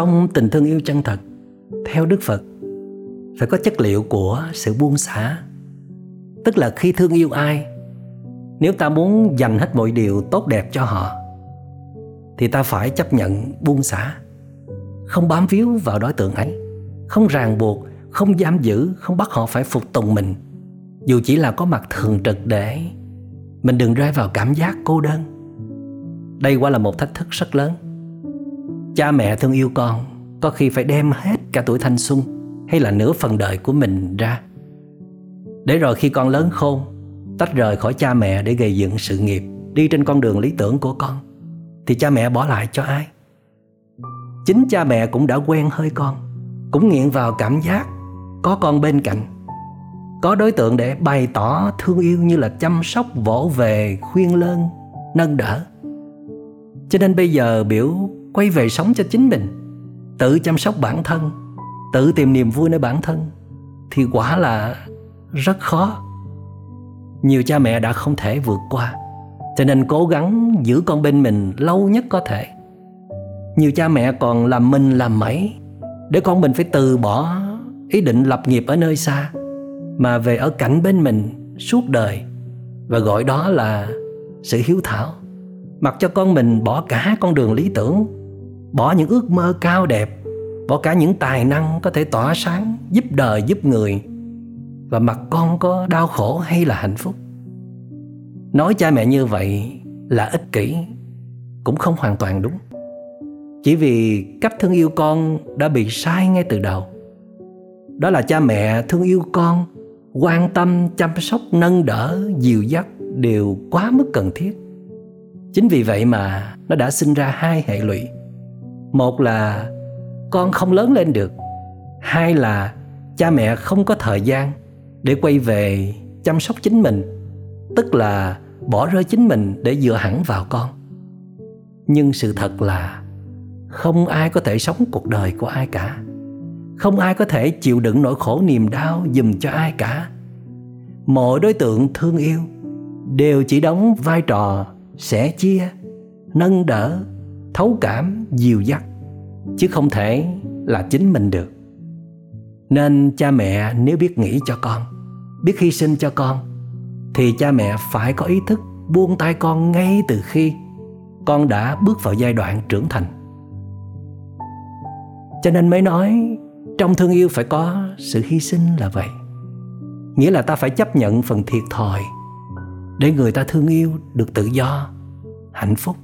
trong tình thương yêu chân thật, theo đức phật, phải có chất liệu của sự buông xả. Tức là khi thương yêu ai, nếu ta muốn dành hết mọi điều tốt đẹp cho họ, thì ta phải chấp nhận buông xả, không bám víu vào đối tượng ấy, không ràng buộc, không giam giữ, không bắt họ phải phục tùng mình. Dù chỉ là có mặt thường trực để mình đừng rơi vào cảm giác cô đơn. Đây quả là một thách thức rất lớn cha mẹ thương yêu con, có khi phải đem hết cả tuổi thanh xuân hay là nửa phần đời của mình ra. Để rồi khi con lớn khôn, tách rời khỏi cha mẹ để gây dựng sự nghiệp, đi trên con đường lý tưởng của con, thì cha mẹ bỏ lại cho ai? Chính cha mẹ cũng đã quen hơi con, cũng nghiện vào cảm giác có con bên cạnh. Có đối tượng để bày tỏ thương yêu như là chăm sóc, vỗ về, khuyên lơn, nâng đỡ. Cho nên bây giờ biểu quay về sống cho chính mình, tự chăm sóc bản thân, tự tìm niềm vui nơi bản thân, thì quả là rất khó. Nhiều cha mẹ đã không thể vượt qua, cho nên cố gắng giữ con bên mình lâu nhất có thể. Nhiều cha mẹ còn làm mình làm mẩy, để con mình phải từ bỏ ý định lập nghiệp ở nơi xa, mà về ở cạnh bên mình suốt đời. Và gọi đó là sự hiếu thảo, mặc cho con mình bỏ cả con đường lý tưởng bỏ những ước mơ cao đẹp, bỏ cả những tài năng có thể tỏa sáng, giúp đời, giúp người. Và mặc con có đau khổ hay là hạnh phúc. Nói cha mẹ như vậy là ích kỷ, cũng không hoàn toàn đúng. Chỉ vì cách thương yêu con đã bị sai ngay từ đầu. Đó là cha mẹ thương yêu con, quan tâm, chăm sóc, nâng đỡ, dìu dắt đều quá mức cần thiết. Chính vì vậy mà nó đã sinh ra hai hệ lụy một là con không lớn lên được. Hai là cha mẹ không có thời gian để quay về chăm sóc chính mình, tức là bỏ rơi chính mình để dựa hẳn vào con. Nhưng sự thật là không ai có thể sống cuộc đời của ai cả. Không ai có thể chịu đựng nỗi khổ niềm đau dùm cho ai cả. Mọi đối tượng thương yêu đều chỉ đóng vai trò sẻ chia, nâng đỡ thấu cảm dìu dắt, chứ không thể là chính mình được. Nên cha mẹ nếu biết nghĩ cho con, biết hy sinh cho con, thì cha mẹ phải có ý thức buông tay con ngay từ khi con đã bước vào giai đoạn trưởng thành. Cho nên mới nói, trong thương yêu phải có sự hy sinh là vậy. Nghĩa là ta phải chấp nhận phần thiệt thòi để người ta thương yêu được tự do, hạnh phúc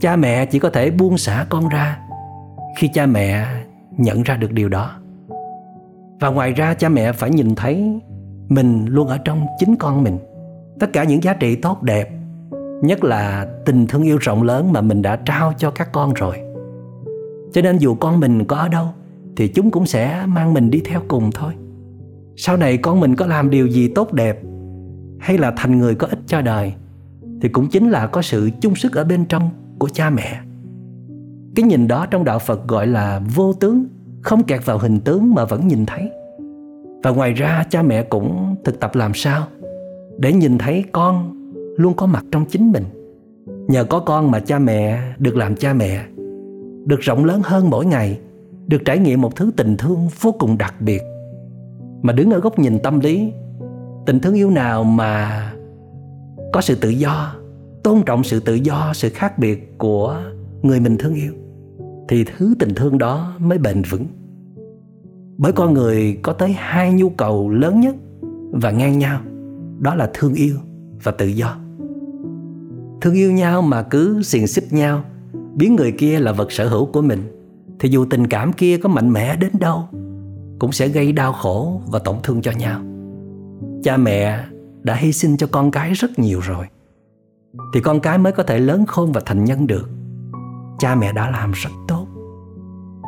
cha mẹ chỉ có thể buông xả con ra khi cha mẹ nhận ra được điều đó. Và ngoài ra, cha mẹ phải nhìn thấy mình luôn ở trong chính con mình. Tất cả những giá trị tốt đẹp, nhất là tình thương yêu rộng lớn mà mình đã trao cho các con rồi. Cho nên dù con mình có ở đâu, thì chúng cũng sẽ mang mình đi theo cùng thôi. Sau này con mình có làm điều gì tốt đẹp, hay là thành người có ích cho đời, thì cũng chính là có sự chung sức ở bên trong của cha mẹ. Cái nhìn đó trong đạo phật gọi là vô tướng, không kẹt vào hình tướng mà vẫn nhìn thấy. Và ngoài ra, cha mẹ cũng thực tập làm sao? Để nhìn thấy con luôn có mặt trong chính mình. Nhờ có con mà cha mẹ được làm cha mẹ, được rộng lớn hơn mỗi ngày, được trải nghiệm một thứ tình thương vô cùng đặc biệt. Mà đứng ở góc nhìn tâm lý, tình thương yêu nào mà có sự tự do? Tôn trọng sự tự do, sự khác biệt của người mình thương yêu, thì thứ tình thương đó mới bền vững. Bởi con người có tới hai nhu cầu lớn nhất và ngang nhau, đó là thương yêu và tự do. Thương yêu nhau mà cứ xiềng xích nhau, biến người kia là vật sở hữu của mình, thì dù tình cảm kia có mạnh mẽ đến đâu, cũng sẽ gây đau khổ và tổn thương cho nhau. Cha mẹ đã hy sinh cho con cái rất nhiều rồi thì con cái mới có thể lớn khôn và thành nhân được. Cha mẹ đã làm rất tốt.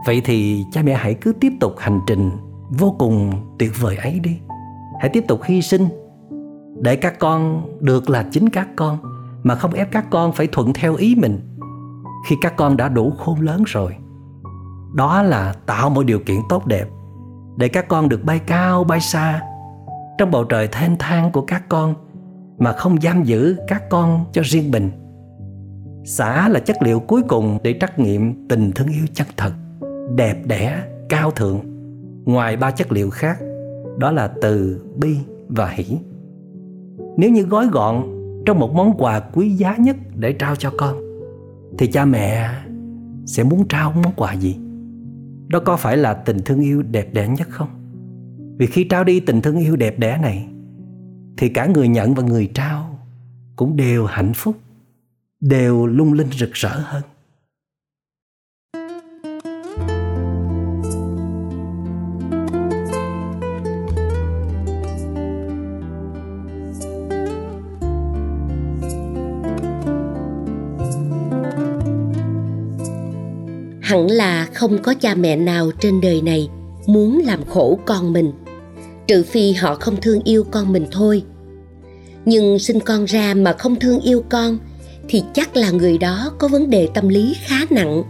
Vậy thì cha mẹ hãy cứ tiếp tục hành trình vô cùng tuyệt vời ấy đi. Hãy tiếp tục hy sinh để các con được là chính các con, mà không ép các con phải thuận theo ý mình. Khi các con đã đủ khôn lớn rồi, đó là tạo mọi điều kiện tốt đẹp để các con được bay cao, bay xa trong bầu trời thênh thang của các con mà không giam giữ các con cho riêng mình Xã là chất liệu cuối cùng để trắc nghiệm tình thương yêu chân thật, đẹp đẽ, cao thượng. Ngoài ba chất liệu khác, đó là từ, bi và hỷ. Nếu như gói gọn trong một món quà quý giá nhất để trao cho con, thì cha mẹ sẽ muốn trao món quà gì? Đó có phải là tình thương yêu đẹp đẽ nhất không? Vì khi trao đi tình thương yêu đẹp đẽ này, thì cả người nhận và người trao cũng đều hạnh phúc, đều lung linh rực rỡ hơn. Hẳn là không có cha mẹ nào trên đời này muốn làm khổ con mình trừ phi họ không thương yêu con mình thôi. Nhưng sinh con ra mà không thương yêu con, thì chắc là người đó có vấn đề tâm lý khá nặng,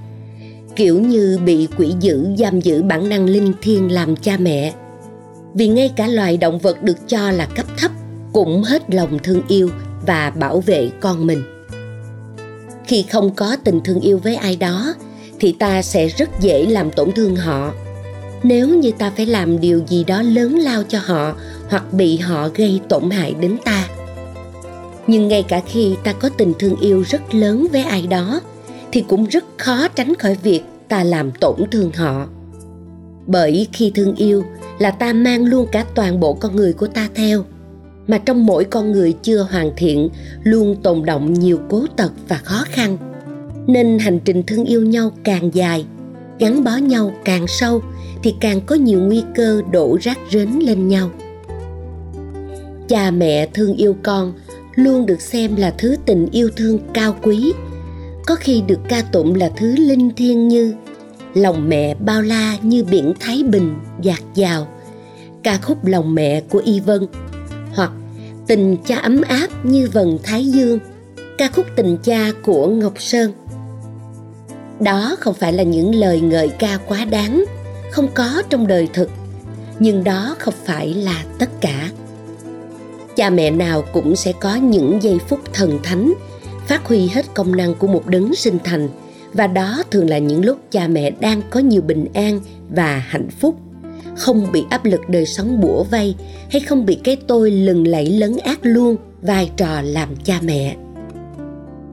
kiểu như bị quỷ dữ giam giữ bản năng linh thiêng làm cha mẹ. Vì ngay cả loài động vật được cho là cấp thấp cũng hết lòng thương yêu và bảo vệ con mình. Khi không có tình thương yêu với ai đó, thì ta sẽ rất dễ làm tổn thương họ nếu như ta phải làm điều gì đó lớn lao cho họ hoặc bị họ gây tổn hại đến ta. Nhưng ngay cả khi ta có tình thương yêu rất lớn với ai đó, thì cũng rất khó tránh khỏi việc ta làm tổn thương họ. Bởi khi thương yêu là ta mang luôn cả toàn bộ con người của ta theo, mà trong mỗi con người chưa hoàn thiện, luôn tồn động nhiều cố tật và khó khăn. Nên hành trình thương yêu nhau càng dài, gắn bó nhau càng sâu thì càng có nhiều nguy cơ đổ rác rến lên nhau. Cha mẹ thương yêu con luôn được xem là thứ tình yêu thương cao quý. Có khi được ca tụng là thứ linh thiêng như lòng mẹ bao la như biển thái bình dạt dào ca khúc lòng mẹ của y vân hoặc tình cha ấm áp như vầng thái dương ca khúc tình cha của ngọc sơn. Đó không phải là những lời ngợi ca quá đáng không có trong đời thực. Nhưng đó không phải là tất cả. Cha mẹ nào cũng sẽ có những giây phút thần thánh, phát huy hết công năng của một đấng sinh thành. Và đó thường là những lúc cha mẹ đang có nhiều bình an và hạnh phúc. Không bị áp lực đời sống bủa vây hay không bị cái tôi lừng lẫy lấn át luôn vai trò làm cha mẹ.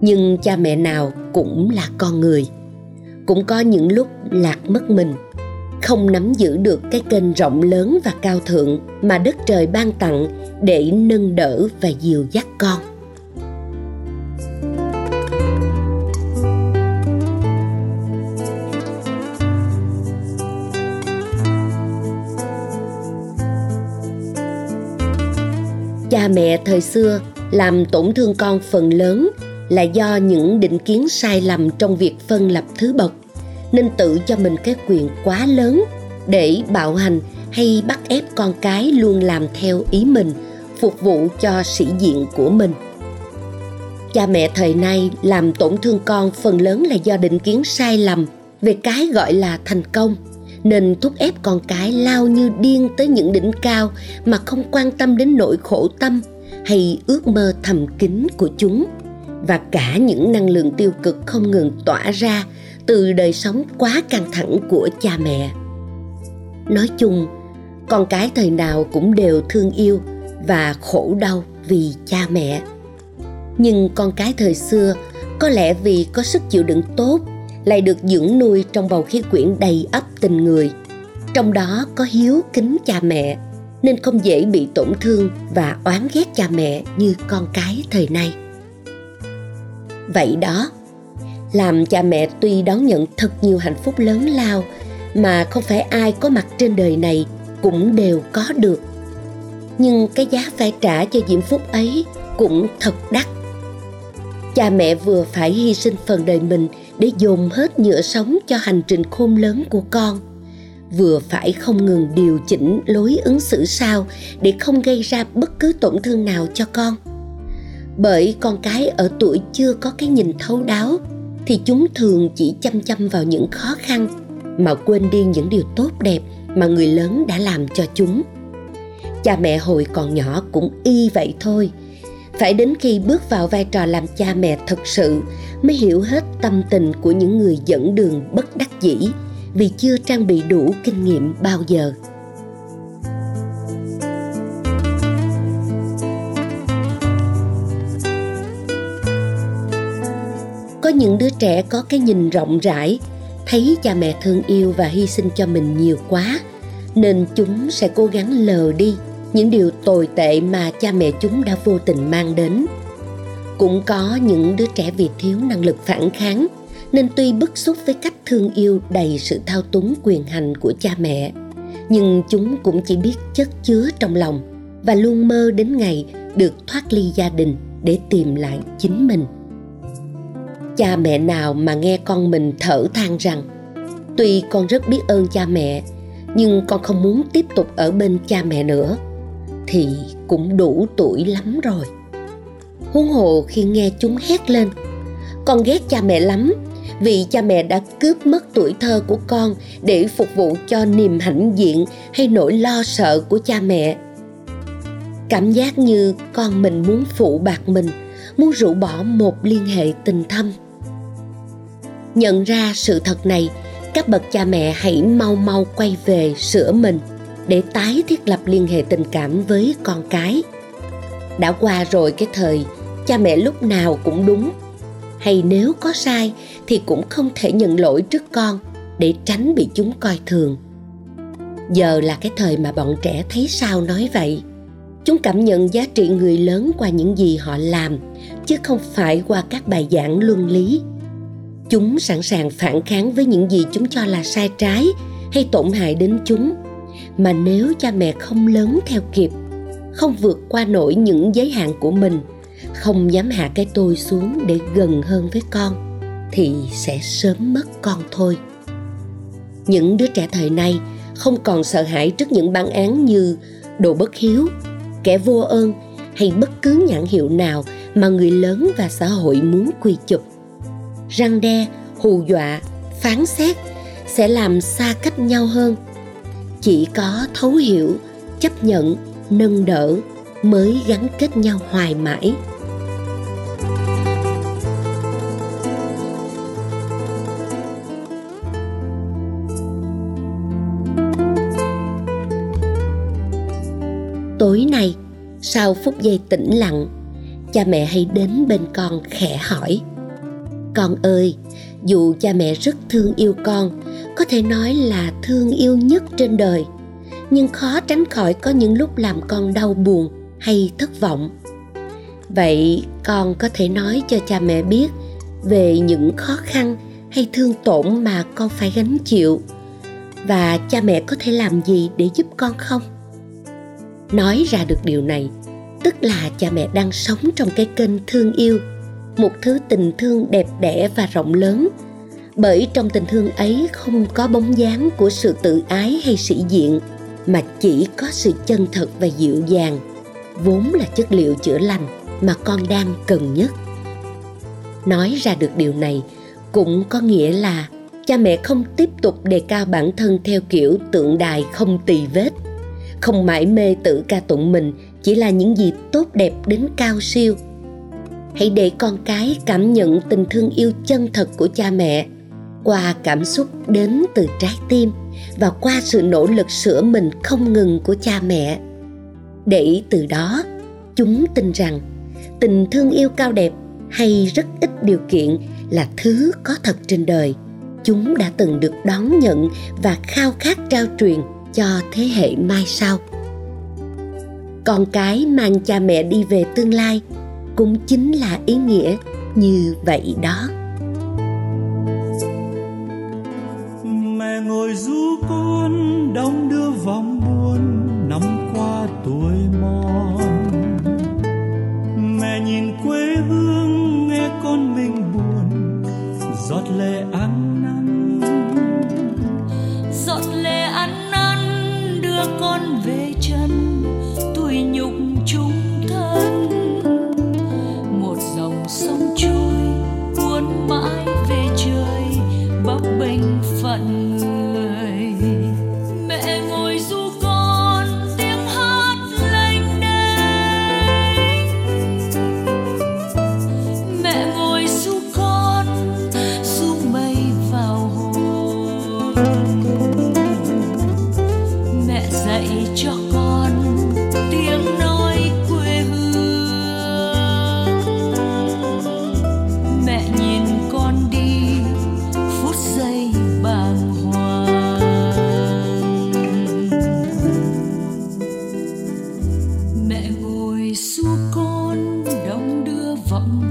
Nhưng cha mẹ nào cũng là con người. Cũng có những lúc lạc mất mình không nắm giữ được cái kênh rộng lớn và cao thượng mà đất trời ban tặng để nâng đỡ và dìu dắt con. Cha mẹ thời xưa làm tổn thương con phần lớn là do những định kiến sai lầm trong việc phân lập thứ bậc nên tự cho mình cái quyền quá lớn để bạo hành hay bắt ép con cái luôn làm theo ý mình, phục vụ cho sĩ diện của mình. Cha mẹ thời nay làm tổn thương con phần lớn là do định kiến sai lầm về cái gọi là thành công, nên thúc ép con cái lao như điên tới những đỉnh cao mà không quan tâm đến nỗi khổ tâm hay ước mơ thầm kín của chúng. Và cả những năng lượng tiêu cực không ngừng tỏa ra từ đời sống quá căng thẳng của cha mẹ. Nói chung, con cái thời nào cũng đều thương yêu và khổ đau vì cha mẹ. Nhưng con cái thời xưa, có lẽ vì có sức chịu đựng tốt, lại được dưỡng nuôi trong bầu khí quyển đầy ấp tình người. Trong đó có hiếu kính cha mẹ, nên không dễ bị tổn thương và oán ghét cha mẹ như con cái thời nay. Vậy đó làm cha mẹ tuy đón nhận thật nhiều hạnh phúc lớn lao, mà không phải ai có mặt trên đời này cũng đều có được. Nhưng cái giá phải trả cho diễm phúc ấy cũng thật đắt. Cha mẹ vừa phải hy sinh phần đời mình để dồn hết nhựa sống cho hành trình khôn lớn của con, vừa phải không ngừng điều chỉnh lối ứng xử sao để không gây ra bất cứ tổn thương nào cho con. Bởi con cái ở tuổi chưa có cái nhìn thấu đáo thì chúng thường chỉ chăm chăm vào những khó khăn mà quên đi những điều tốt đẹp mà người lớn đã làm cho chúng. Cha mẹ hồi còn nhỏ cũng y vậy thôi. Phải đến khi bước vào vai trò làm cha mẹ thực sự mới hiểu hết tâm tình của những người dẫn đường bất đắc dĩ vì chưa trang bị đủ kinh nghiệm bao giờ. Những đứa trẻ có cái nhìn rộng rãi, thấy cha mẹ thương yêu và hy sinh cho mình nhiều quá, nên chúng sẽ cố gắng lờ đi những điều tồi tệ mà cha mẹ chúng đã vô tình mang đến. Cũng có những đứa trẻ vì thiếu năng lực phản kháng, nên tuy bức xúc với cách thương yêu đầy sự thao túng quyền hành của cha mẹ, nhưng chúng cũng chỉ biết chất chứa trong lòng và luôn mơ đến ngày được thoát ly gia đình để tìm lại chính mình cha mẹ nào mà nghe con mình thở than rằng, tuy con rất biết ơn cha mẹ, nhưng con không muốn tiếp tục ở bên cha mẹ nữa, thì cũng đủ tuổi lắm rồi. Huống hồ khi nghe chúng hét lên, con ghét cha mẹ lắm, vì cha mẹ đã cướp mất tuổi thơ của con để phục vụ cho niềm hãnh diện hay nỗi lo sợ của cha mẹ. Cảm giác như con mình muốn phụ bạc mình, muốn rũ bỏ một liên hệ tình thâm nhận ra sự thật này, các bậc cha mẹ hãy mau mau quay về sửa mình để tái thiết lập liên hệ tình cảm với con cái. Đã qua rồi cái thời cha mẹ lúc nào cũng đúng. Hay nếu có sai thì cũng không thể nhận lỗi trước con để tránh bị chúng coi thường. Giờ là cái thời mà bọn trẻ thấy sao nói vậy. Chúng cảm nhận giá trị người lớn qua những gì họ làm, chứ không phải qua các bài giảng luân lý chúng sẵn sàng phản kháng với những gì chúng cho là sai trái hay tổn hại đến chúng. Mà nếu cha mẹ không lớn theo kịp, không vượt qua nổi những giới hạn của mình, không dám hạ cái tôi xuống để gần hơn với con, thì sẽ sớm mất con thôi. Những đứa trẻ thời nay không còn sợ hãi trước những bản án như đồ bất hiếu, kẻ vô ơn hay bất cứ nhãn hiệu nào mà người lớn và xã hội muốn quy chụp răng đe, hù dọa, phán xét sẽ làm xa cách nhau hơn. Chỉ có thấu hiểu, chấp nhận, nâng đỡ mới gắn kết nhau hoài mãi. Tối nay, sau phút giây tĩnh lặng, cha mẹ hay đến bên con khẽ hỏi con ơi, dù cha mẹ rất thương yêu con, có thể nói là thương yêu nhất trên đời. Nhưng khó tránh khỏi có những lúc làm con đau buồn hay thất vọng. Vậy con có thể nói cho cha mẹ biết về những khó khăn hay thương tổn mà con phải gánh chịu. Và cha mẹ có thể làm gì để giúp con không? Nói ra được điều này, tức là cha mẹ đang sống trong cái kênh thương yêu một thứ tình thương đẹp đẽ và rộng lớn. Bởi trong tình thương ấy không có bóng dáng của sự tự ái hay sĩ diện, mà chỉ có sự chân thật và dịu dàng, vốn là chất liệu chữa lành mà con đang cần nhất. Nói ra được điều này cũng có nghĩa là cha mẹ không tiếp tục đề cao bản thân theo kiểu tượng đài không tì vết, không mãi mê tự ca tụng mình, chỉ là những gì tốt đẹp đến cao siêu hãy để con cái cảm nhận tình thương yêu chân thật của cha mẹ, qua cảm xúc đến từ trái tim và qua sự nỗ lực sửa mình không ngừng của cha mẹ. Để từ đó, chúng tin rằng tình thương yêu cao đẹp hay rất ít điều kiện là thứ có thật trên đời. Chúng đã từng được đón nhận và khao khát trao truyền cho thế hệ mai sau. Con cái mang cha mẹ đi về tương lai cũng chính là ý nghĩa như vậy đó. Mẹ ngồi du con đong đưa vòng buồn năm qua tuổi mòn. Mẹ nhìn quê hương, nghe con mình su con đông đưa vọng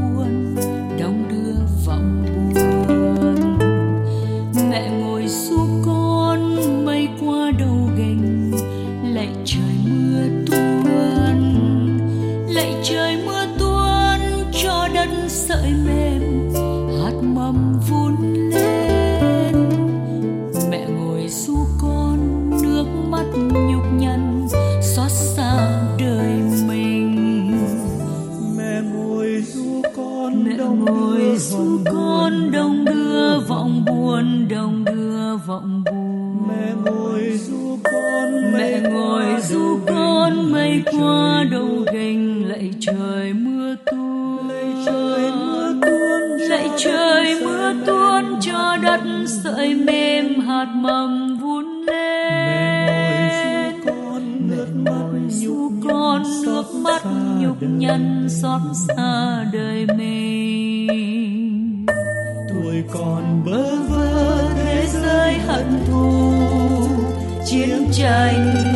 con mẹ đông ngồi xuống con đông đưa vọng buồn đông đưa vọng buồn. Mẹ ngồi du con mẹ ngồi du con mây qua đầu gành lại trời mưa tuôn. Lại trời mưa tuôn lại trời mưa tuôn cho đất sợi mềm hạt mầm nhân xót xa đời mình. Tuổi còn bơ vơ, thế giới hận thù, chiến tranh